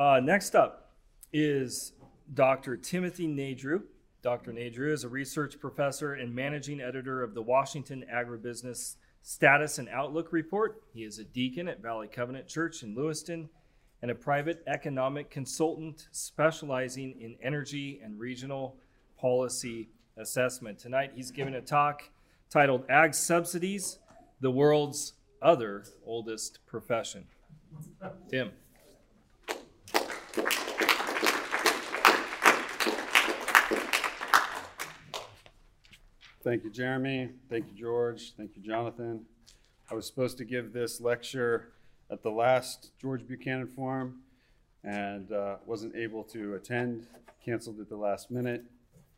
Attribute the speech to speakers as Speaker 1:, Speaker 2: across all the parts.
Speaker 1: Uh, next up is Dr. Timothy Nadreau. Dr. Nadreau is a research professor and managing editor of the Washington Agribusiness Status and Outlook Report. He is a deacon at Valley Covenant Church in Lewiston and a private economic consultant specializing in energy and regional policy assessment. Tonight, he's giving a talk titled Ag Subsidies, the World's Other Oldest Profession. Tim.
Speaker 2: Thank you, Jeremy. Thank you, George. Thank you, Jonathan. I was supposed to give this lecture at the last George Buchanan Forum and uh, wasn't able to attend, canceled at the last minute,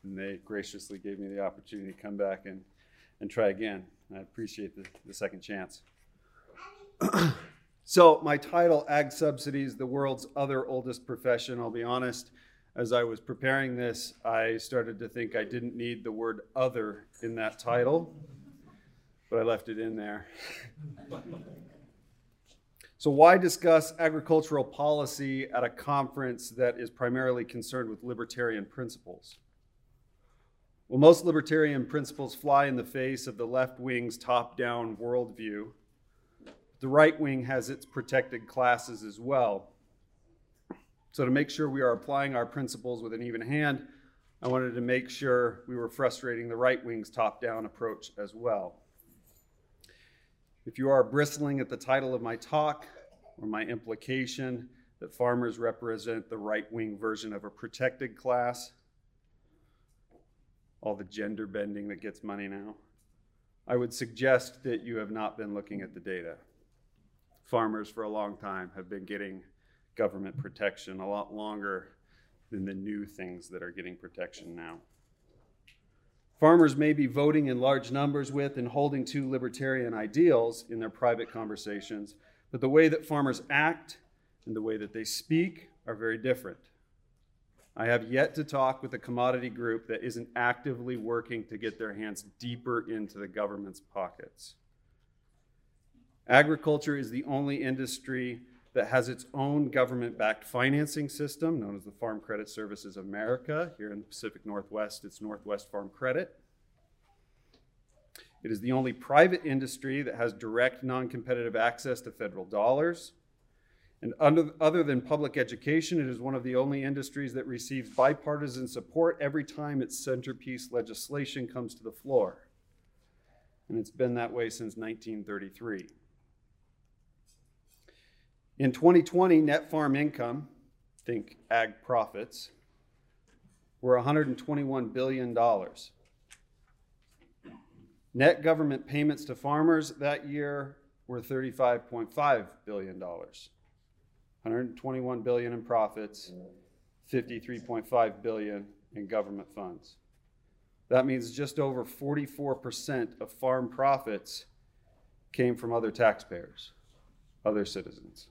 Speaker 2: and they graciously gave me the opportunity to come back and, and try again. I appreciate the, the second chance. so, my title, Ag Subsidies, the world's other oldest profession, I'll be honest as I was preparing this, I started to think I didn't need the word other in that title, but I left it in there. so, why discuss agricultural policy at a conference that is primarily concerned with libertarian principles? Well, most libertarian principles fly in the face of the left wing's top down worldview. The right wing has its protected classes as well. So, to make sure we are applying our principles with an even hand, I wanted to make sure we were frustrating the right wing's top down approach as well. If you are bristling at the title of my talk or my implication that farmers represent the right wing version of a protected class, all the gender bending that gets money now, I would suggest that you have not been looking at the data. Farmers for a long time have been getting government protection a lot longer than the new things that are getting protection now. Farmers may be voting in large numbers with and holding to libertarian ideals in their private conversations, but the way that farmers act and the way that they speak are very different. I have yet to talk with a commodity group that isn't actively working to get their hands deeper into the government's pockets. Agriculture is the only industry that has its own government backed financing system known as the Farm Credit Services of America. Here in the Pacific Northwest, it's Northwest Farm Credit. It is the only private industry that has direct non competitive access to federal dollars. And under, other than public education, it is one of the only industries that receives bipartisan support every time its centerpiece legislation comes to the floor. And it's been that way since 1933. In 2020, net farm income, think ag profits, were $121 billion. Net government payments to farmers that year were $35.5 billion. 121 billion in profits, 53.5 billion in government funds. That means just over 44% of farm profits came from other taxpayers, other citizens.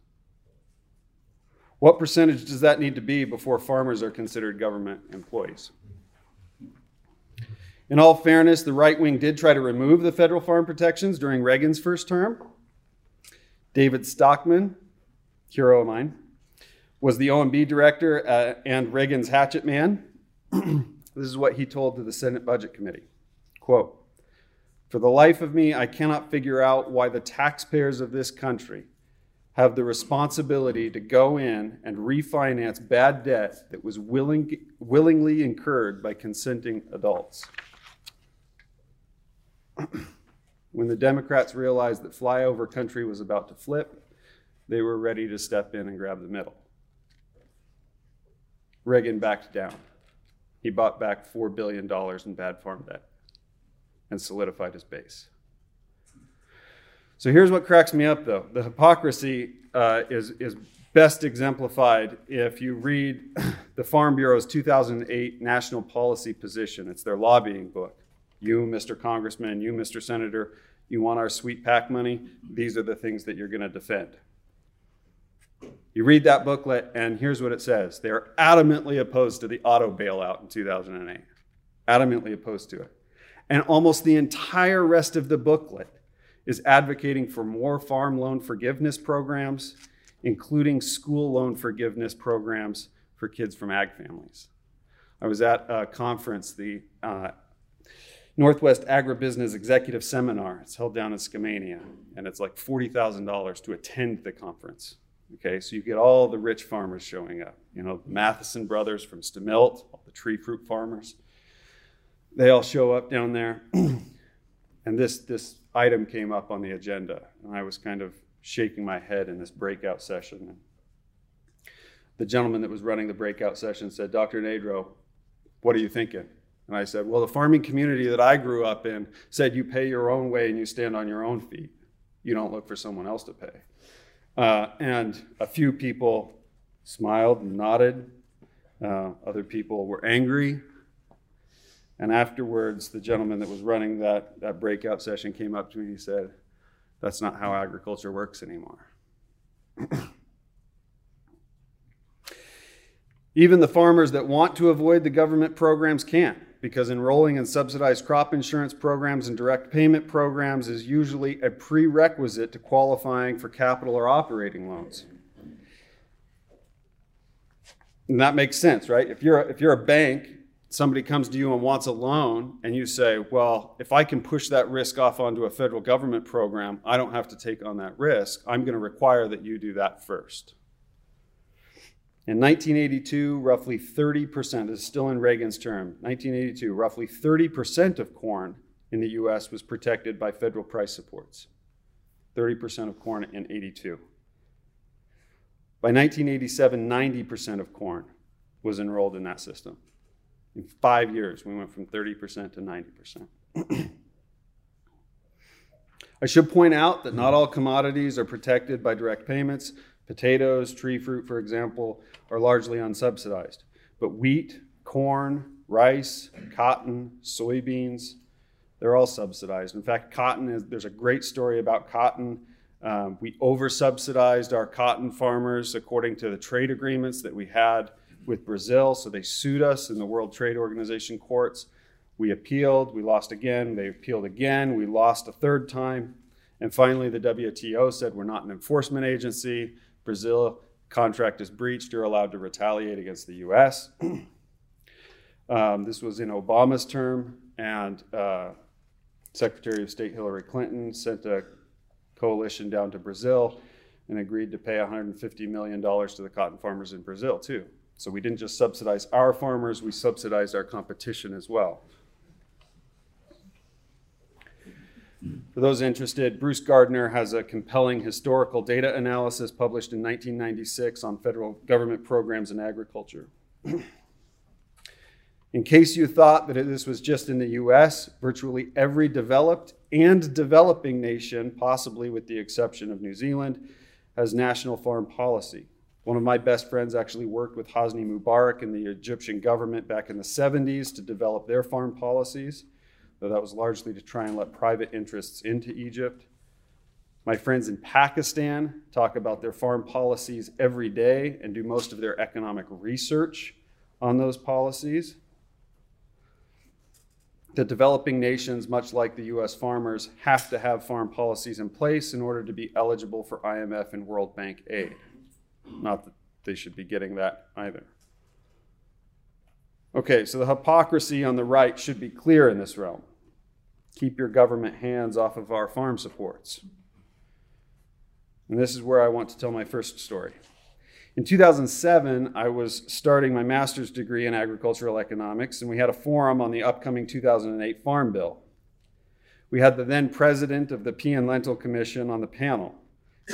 Speaker 2: What percentage does that need to be before farmers are considered government employees? In all fairness, the right wing did try to remove the federal farm protections during Reagan's first term. David Stockman, hero of mine, was the OMB director uh, and Reagan's hatchet man. this is what he told to the Senate Budget Committee. Quote, for the life of me, I cannot figure out why the taxpayers of this country have the responsibility to go in and refinance bad debt that was willing, willingly incurred by consenting adults. when the Democrats realized that flyover country was about to flip, they were ready to step in and grab the middle. Reagan backed down. He bought back $4 billion in bad farm debt and solidified his base. So here's what cracks me up, though. The hypocrisy uh, is, is best exemplified if you read the Farm Bureau's 2008 National Policy Position. It's their lobbying book. You, Mr. Congressman, you, Mr. Senator, you want our sweet PAC money? These are the things that you're going to defend. You read that booklet, and here's what it says they are adamantly opposed to the auto bailout in 2008. Adamantly opposed to it. And almost the entire rest of the booklet is advocating for more farm loan forgiveness programs including school loan forgiveness programs for kids from ag families. I was at a conference, the uh, Northwest Agribusiness Executive Seminar. It's held down in Skamania, and it's like $40,000 to attend the conference. Okay, so you get all the rich farmers showing up. You know, the Mathison brothers from Stemilt, all the tree fruit farmers. They all show up down there. and this, this item came up on the agenda, and I was kind of shaking my head in this breakout session. The gentleman that was running the breakout session said, Dr. Nadreau, what are you thinking? And I said, Well, the farming community that I grew up in said you pay your own way and you stand on your own feet. You don't look for someone else to pay. Uh, and a few people smiled and nodded. Uh, other people were angry. And afterwards, the gentleman that was running that, that breakout session came up to me and he said, That's not how agriculture works anymore. Even the farmers that want to avoid the government programs can't because enrolling in subsidized crop insurance programs and direct payment programs is usually a prerequisite to qualifying for capital or operating loans. And that makes sense, right? If you're, if you're a bank, somebody comes to you and wants a loan, and you say, Well, if I can push that risk off onto a federal government program, I don't have to take on that risk. I'm going to require that you do that first. In 1982, roughly 30%, this is still in Reagan's term, 1982, roughly 30% of corn in the US was protected by federal price supports. 30% of corn in 82. By 1987, 90% of corn was enrolled in that system. In five years, we went from 30% to 90%. I should point out that not all commodities are protected by direct payments. Potatoes, tree fruit, for example, are largely unsubsidized. But wheat, corn, rice, cotton, soybeans, they're all subsidized. In fact, cotton is, there's a great story about cotton. Um, we oversubsidized our cotton farmers according to the trade agreements that we had with Brazil. So they sued us in the World Trade Organization courts. We appealed, we lost again, they appealed again, we lost a third time. And finally, the WTO said we're not an enforcement agency. Brazil contract is breached, you're allowed to retaliate against the US. um, this was in Obama's term, and uh, Secretary of State Hillary Clinton sent a coalition down to Brazil and agreed to pay $150 million to the cotton farmers in Brazil, too. So we didn't just subsidize our farmers, we subsidized our competition as well. For those interested, Bruce Gardner has a compelling historical data analysis published in 1996 on federal government programs in agriculture. in case you thought that this was just in the US, virtually every developed and developing nation, possibly with the exception of New Zealand, has national farm policy. One of my best friends actually worked with Hosni Mubarak in the Egyptian government back in the 70s to develop their farm policies though that was largely to try and let private interests into Egypt. My friends in Pakistan talk about their foreign policies every day and do most of their economic research on those policies. The developing nations, much like the US farmers, have to have foreign policies in place in order to be eligible for IMF and World Bank aid. Not that they should be getting that either. Okay, so the hypocrisy on the right should be clear in this realm. Keep your government hands off of our farm supports. And this is where I want to tell my first story. In 2007, I was starting my master's degree in agricultural economics, and we had a forum on the upcoming 2008 Farm Bill. We had the then president of the Pea and Lentil Commission on the panel.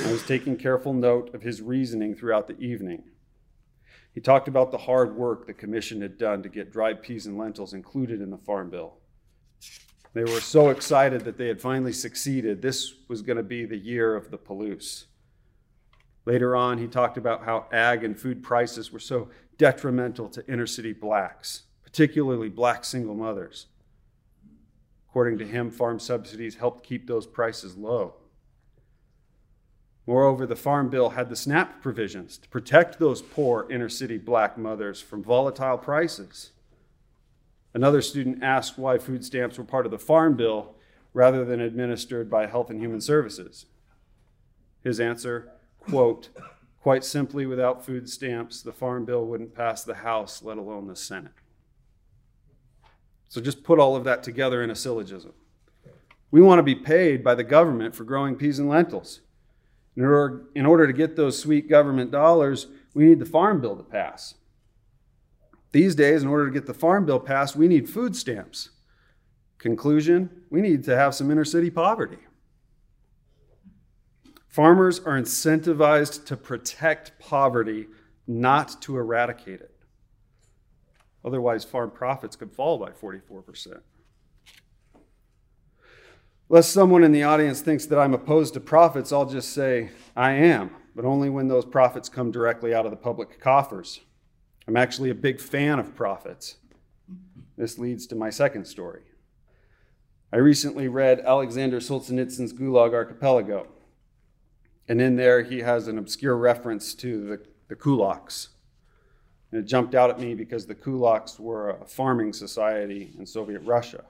Speaker 2: I was taking careful note of his reasoning throughout the evening. He talked about the hard work the commission had done to get dried peas and lentils included in the Farm Bill. They were so excited that they had finally succeeded. This was going to be the year of the Palouse. Later on, he talked about how ag and food prices were so detrimental to inner city blacks, particularly black single mothers. According to him, farm subsidies helped keep those prices low. Moreover, the Farm Bill had the SNAP provisions to protect those poor inner city black mothers from volatile prices. Another student asked why food stamps were part of the Farm Bill rather than administered by Health and Human Services. His answer, quote, Quite simply, without food stamps, the Farm Bill wouldn't pass the House, let alone the Senate. So just put all of that together in a syllogism. We want to be paid by the government for growing peas and lentils. In order, to get those sweet government dollars, we need the Farm Bill to pass. These days, in order to get the Farm Bill passed, we need food stamps. Conclusion we need to have some inner city poverty. Farmers are incentivized to protect poverty, not to eradicate it. Otherwise, farm profits could fall by 44%. Lest someone in the audience thinks that I'm opposed to profits, I'll just say I am, but only when those profits come directly out of the public coffers. I'm actually a big fan of profits. This leads to my second story. I recently read Alexander Solzhenitsyn's Gulag Archipelago, and in there he has an obscure reference to the, the kulaks. And it jumped out at me because the kulaks were a farming society in Soviet Russia.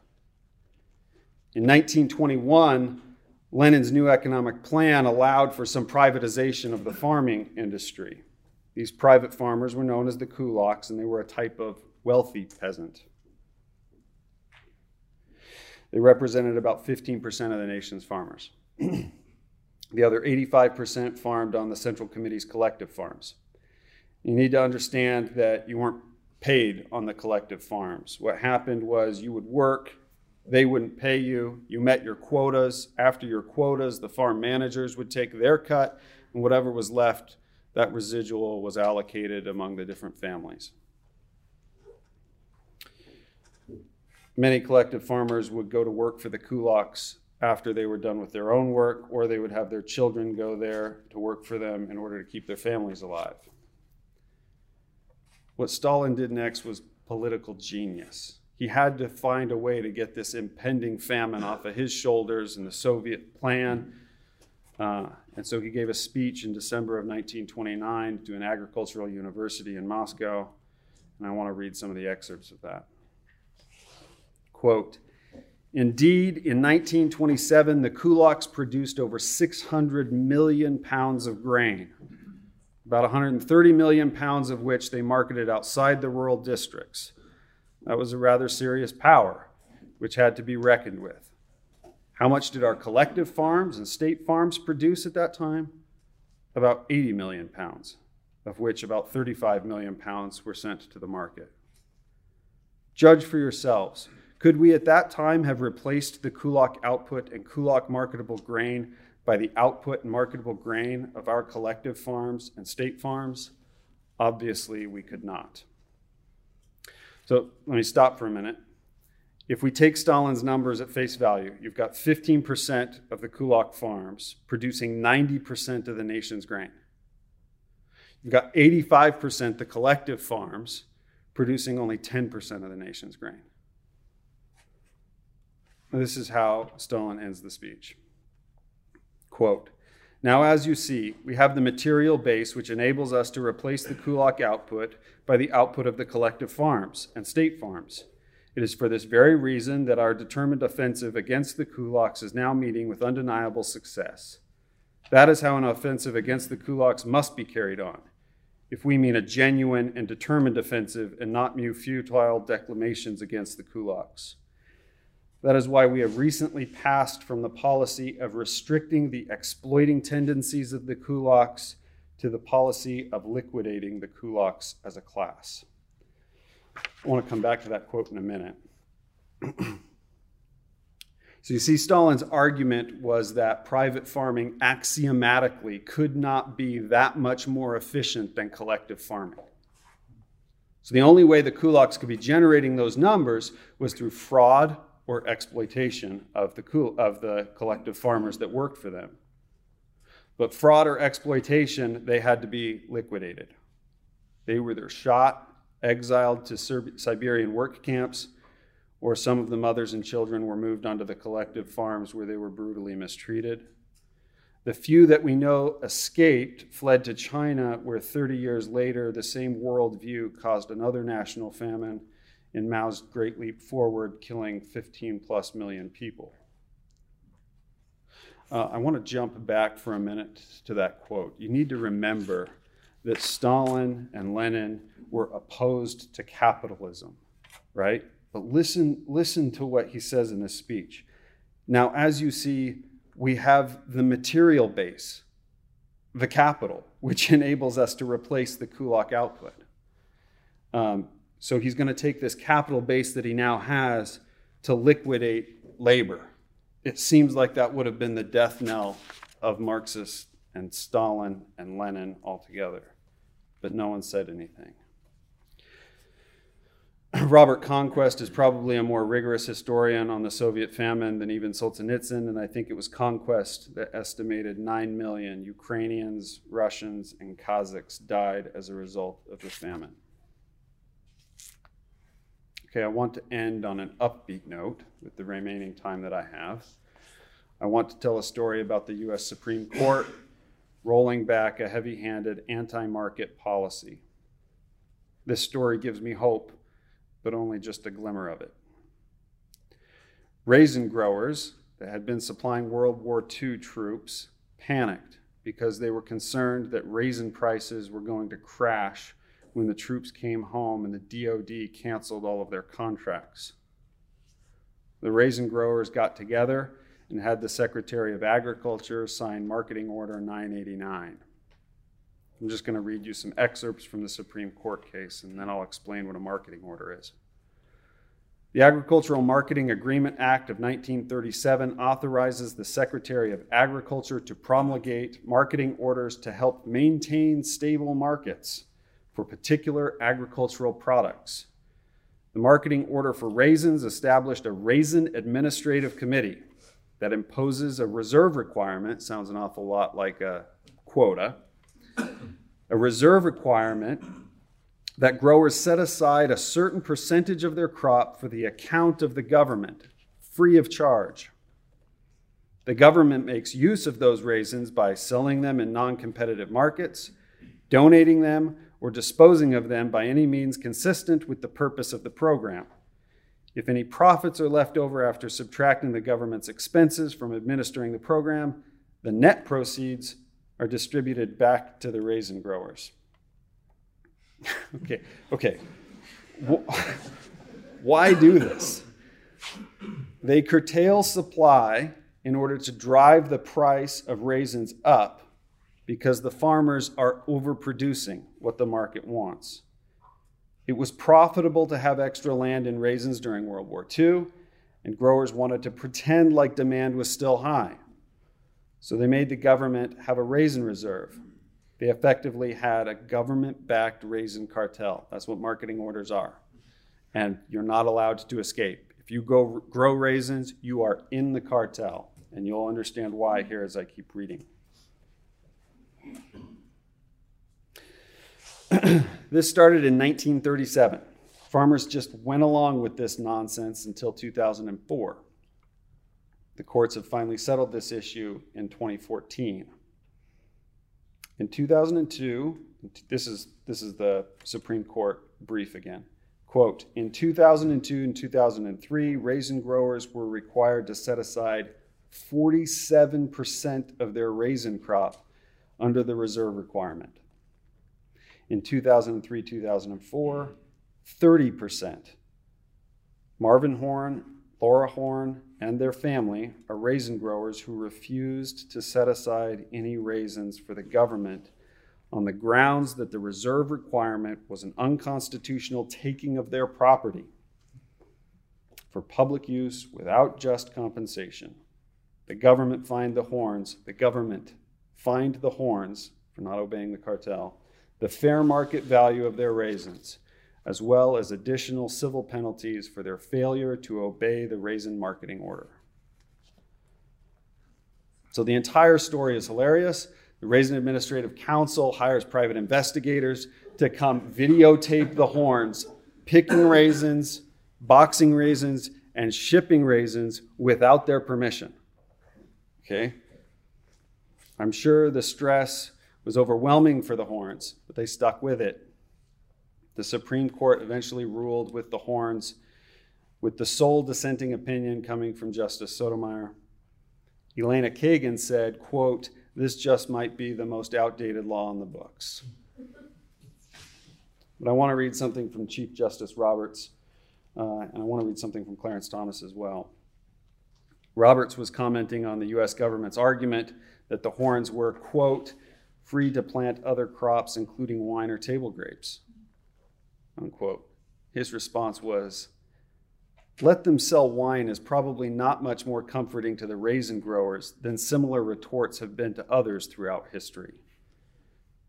Speaker 2: In 1921, Lenin's new economic plan allowed for some privatization of the farming industry. These private farmers were known as the kulaks, and they were a type of wealthy peasant. They represented about 15% of the nation's farmers. the other 85% farmed on the Central Committee's collective farms. You need to understand that you weren't paid on the collective farms. What happened was you would work, they wouldn't pay you, you met your quotas. After your quotas, the farm managers would take their cut, and whatever was left, that residual was allocated among the different families. Many collective farmers would go to work for the kulaks after they were done with their own work, or they would have their children go there to work for them in order to keep their families alive. What Stalin did next was political genius. He had to find a way to get this impending famine off of his shoulders and the Soviet plan. Uh, and so he gave a speech in December of 1929 to an agricultural university in Moscow. And I want to read some of the excerpts of that. Quote Indeed, in 1927, the kulaks produced over 600 million pounds of grain, about 130 million pounds of which they marketed outside the rural districts. That was a rather serious power, which had to be reckoned with. How much did our collective farms and state farms produce at that time? About 80 million pounds, of which about 35 million pounds were sent to the market. Judge for yourselves. Could we at that time have replaced the kulak output and kulak marketable grain by the output and marketable grain of our collective farms and state farms? Obviously, we could not. So let me stop for a minute. If we take Stalin's numbers at face value, you've got 15% of the kulak farms producing 90% of the nation's grain. You've got 85% the collective farms producing only 10% of the nation's grain. This is how Stalin ends the speech. Quote, now, as you see, we have the material base which enables us to replace the kulak output by the output of the collective farms and state farms. It is for this very reason that our determined offensive against the kulaks is now meeting with undeniable success. That is how an offensive against the kulaks must be carried on, if we mean a genuine and determined offensive and not mere futile declamations against the kulaks. That is why we have recently passed from the policy of restricting the exploiting tendencies of the kulaks to the policy of liquidating the kulaks as a class. I want to come back to that quote in a minute. so you see, Stalin's argument was that private farming axiomatically could not be that much more efficient than collective farming. So the only way the kulaks could be generating those numbers was through fraud or exploitation of the, of the collective farmers that worked for them. But fraud or exploitation, they had to be liquidated. They were either shot, exiled to Siberian work camps, or some of the mothers and children were moved onto the collective farms where they were brutally mistreated. The few that we know escaped fled to China, where 30 years later, the same worldview caused another national famine in Mao's Great Leap Forward, killing 15 plus million people. Uh, I want to jump back for a minute to that quote. You need to remember that Stalin and Lenin were opposed to capitalism, right? But listen, listen to what he says in this speech. Now, as you see, we have the material base, the capital, which enables us to replace the kulak output. Um, so he's going to take this capital base that he now has to liquidate labor. It seems like that would have been the death knell of Marxists and Stalin and Lenin altogether, but no one said anything. Robert Conquest is probably a more rigorous historian on the Soviet famine than even Solzhenitsyn, and I think it was Conquest that estimated 9 million Ukrainians, Russians, and Kazakhs died as a result of the famine. Okay, I want to end on an upbeat note with the remaining time that I have. I want to tell a story about the US Supreme Court rolling back a heavy handed anti market policy. This story gives me hope but only just a glimmer of it. Raisin growers that had been supplying World War II troops panicked because they were concerned that raisin prices were going to crash when the troops came home and the DoD canceled all of their contracts. The raisin growers got together and had the Secretary of Agriculture sign Marketing Order 989. I'm just going to read you some excerpts from the Supreme Court case, and then I'll explain what a marketing order is. The Agricultural Marketing Agreement Act of 1937 authorizes the Secretary of Agriculture to promulgate marketing orders to help maintain stable markets for particular agricultural products. The marketing order for raisins established a Raisin Administrative Committee that imposes a reserve requirement, sounds an awful lot like a quota a reserve requirement that growers set aside a certain percentage of their crop for the account of the government, free of charge. The government makes use of those raisins by selling them in non competitive markets, donating them, or disposing of them by any means consistent with the purpose of the program. If any profits are left over after subtracting the government's expenses from administering the program, the net proceeds are distributed back to the raisin growers. okay, okay. Why do this? They curtail supply in order to drive the price of raisins up because the farmers are overproducing what the market wants. It was profitable to have extra land in raisins during World War II, and growers wanted to pretend like demand was still high. So they made the government have a raisin reserve. They effectively had a government backed raisin cartel. That's what marketing orders are. And you're not allowed to escape. If you go grow raisins, you are in the cartel. And you'll understand why here as I keep reading. this started in 1937. Farmers just went along with this nonsense until 2004. The courts have finally settled this issue in 2014. In 2002, this is, this is the Supreme Court brief again. Quote In 2002 and 2003, raisin growers were required to set aside 47% of their raisin crop under the reserve requirement. In 2003 2004, 30%. Marvin Horne Laura Horne and their family are raisin growers who refused to set aside any raisins for the government on the grounds that the reserve requirement was an unconstitutional taking of their property for public use without just compensation. The government fined the Hornes, the government fined the Hornes for not obeying the cartel, the fair market value of their raisins as well as additional civil penalties for their failure to obey the raisin marketing order. So the entire story is hilarious. The Raisin Administrative Council hires private investigators to come videotape the Hornes picking raisins, boxing raisins, and shipping raisins without their permission. Okay? I'm sure the stress was overwhelming for the Hornes, but they stuck with it the Supreme Court eventually ruled with the Hornes, with the sole dissenting opinion coming from Justice Sotomayor. Elena Kagan said, quote, this just might be the most outdated law in the books. But I want to read something from Chief Justice Roberts, uh, and I want to read something from Clarence Thomas as well. Roberts was commenting on the U.S. government's argument that the Hornes were, quote, free to plant other crops, including wine or table grapes, unquote. His response was, let them sell wine is probably not much more comforting to the raisin growers than similar retorts have been to others throughout history.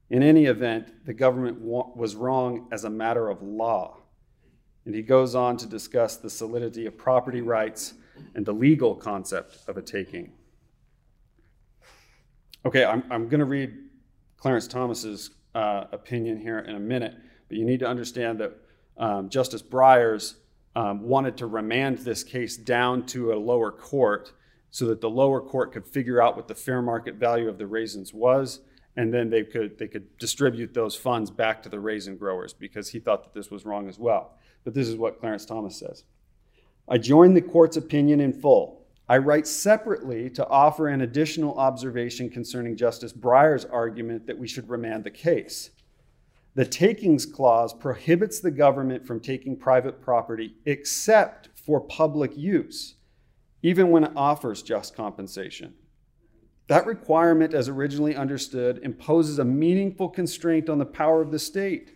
Speaker 2: In any event, the government was wrong as a matter of law. And he goes on to discuss the solidity of property rights and the legal concept of a taking. Okay, I'm, I'm going to read Clarence Thomas's uh, opinion here in a minute, but you need to understand that um, Justice Breyers um, wanted to remand this case down to a lower court so that the lower court could figure out what the fair market value of the raisins was and then they could they could distribute those funds back to the raisin growers because he thought that this was wrong as well. But this is what clarence thomas says. I join the court's opinion in full i write separately to offer an additional observation concerning justice breyer's argument that we should remand the case the takings clause prohibits the government from taking private property except for public use, even when it offers just compensation. That requirement, as originally understood, imposes a meaningful constraint on the power of the state.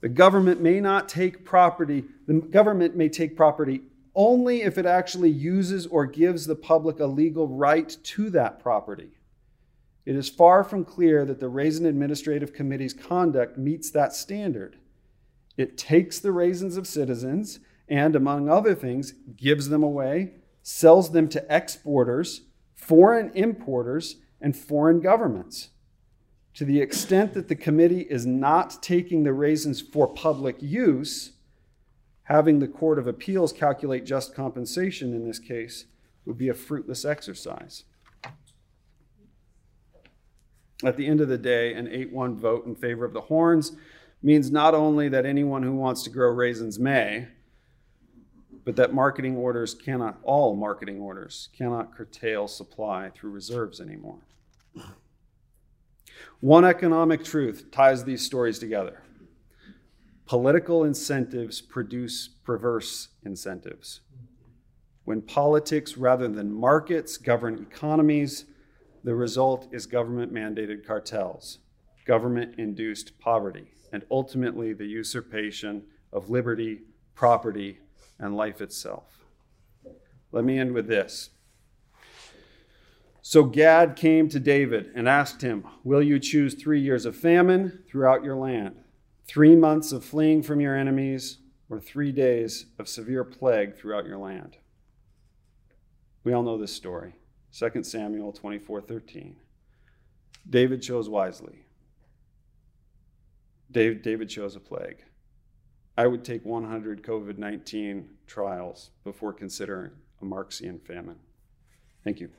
Speaker 2: The government may not take property, the government may take property only if it actually uses or gives the public a legal right to that property. It is far from clear that the Raisin Administrative Committee's conduct meets that standard. It takes the raisins of citizens and, among other things, gives them away, sells them to exporters, foreign importers, and foreign governments. To the extent that the committee is not taking the raisins for public use, having the Court of Appeals calculate just compensation in this case would be a fruitless exercise. At the end of the day, an 8 1 vote in favor of the Hornes means not only that anyone who wants to grow raisins may, but that marketing orders cannot, all marketing orders, cannot curtail supply through reserves anymore. One economic truth ties these stories together political incentives produce perverse incentives. When politics rather than markets govern economies, the result is government mandated cartels, government induced poverty, and ultimately the usurpation of liberty, property, and life itself. Let me end with this. So Gad came to David and asked him, Will you choose three years of famine throughout your land, three months of fleeing from your enemies, or three days of severe plague throughout your land? We all know this story. 2 Samuel 24:13. David chose wisely. David chose a plague. I would take 100 COVID 19 trials before considering a Marxian famine. Thank you.